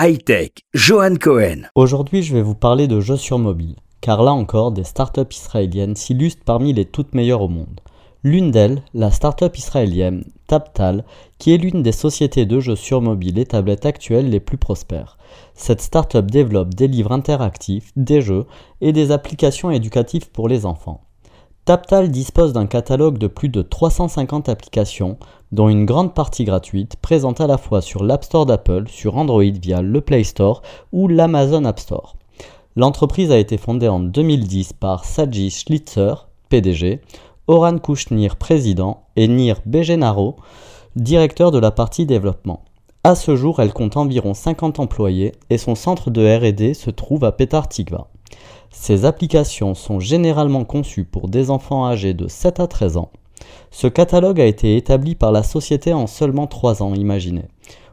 Hightech, Johan Cohen. Aujourd'hui, je vais vous parler de jeux sur mobile, car là encore, des startups israéliennes s'illustrent parmi les toutes meilleures au monde. L'une d'elles, la startup israélienne Taptal, qui est l'une des sociétés de jeux sur mobile et tablettes actuelles les plus prospères. Cette startup développe des livres interactifs, des jeux et des applications éducatives pour les enfants. Taptal dispose d'un catalogue de plus de 350 applications, dont une grande partie gratuite, présente à la fois sur l'App Store d'Apple, sur Android via le Play Store ou l'Amazon App Store. L'entreprise a été fondée en 2010 par Saji Schlitzer, PDG, Oran Kushnir, président, et Nir Bejenaro, directeur de la partie développement. À ce jour, elle compte environ 50 employés et son centre de R&D se trouve à Petar Tikva. Ces applications sont généralement conçues pour des enfants âgés de 7 à 13 ans. Ce catalogue a été établi par la société en seulement 3 ans, imaginez.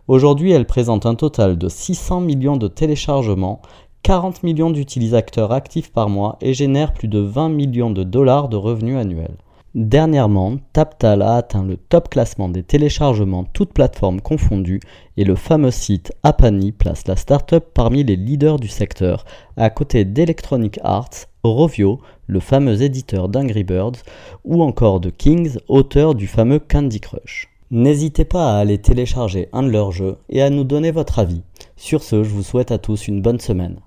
Aujourd'hui, elle présente un total de 600 millions de téléchargements, 40 millions d'utilisateurs actifs par mois et génère plus de 20 millions de dollars de revenus annuels. Dernièrement, TapTal a atteint le top classement des téléchargements toutes plateformes confondues et le fameux site Apani place la startup parmi les leaders du secteur, à côté d'Electronic Arts, Rovio, le fameux éditeur d'Angry Birds, ou encore de Kings, auteur du fameux Candy Crush. N'hésitez pas à aller télécharger un de leurs jeux et à nous donner votre avis. Sur ce, je vous souhaite à tous une bonne semaine.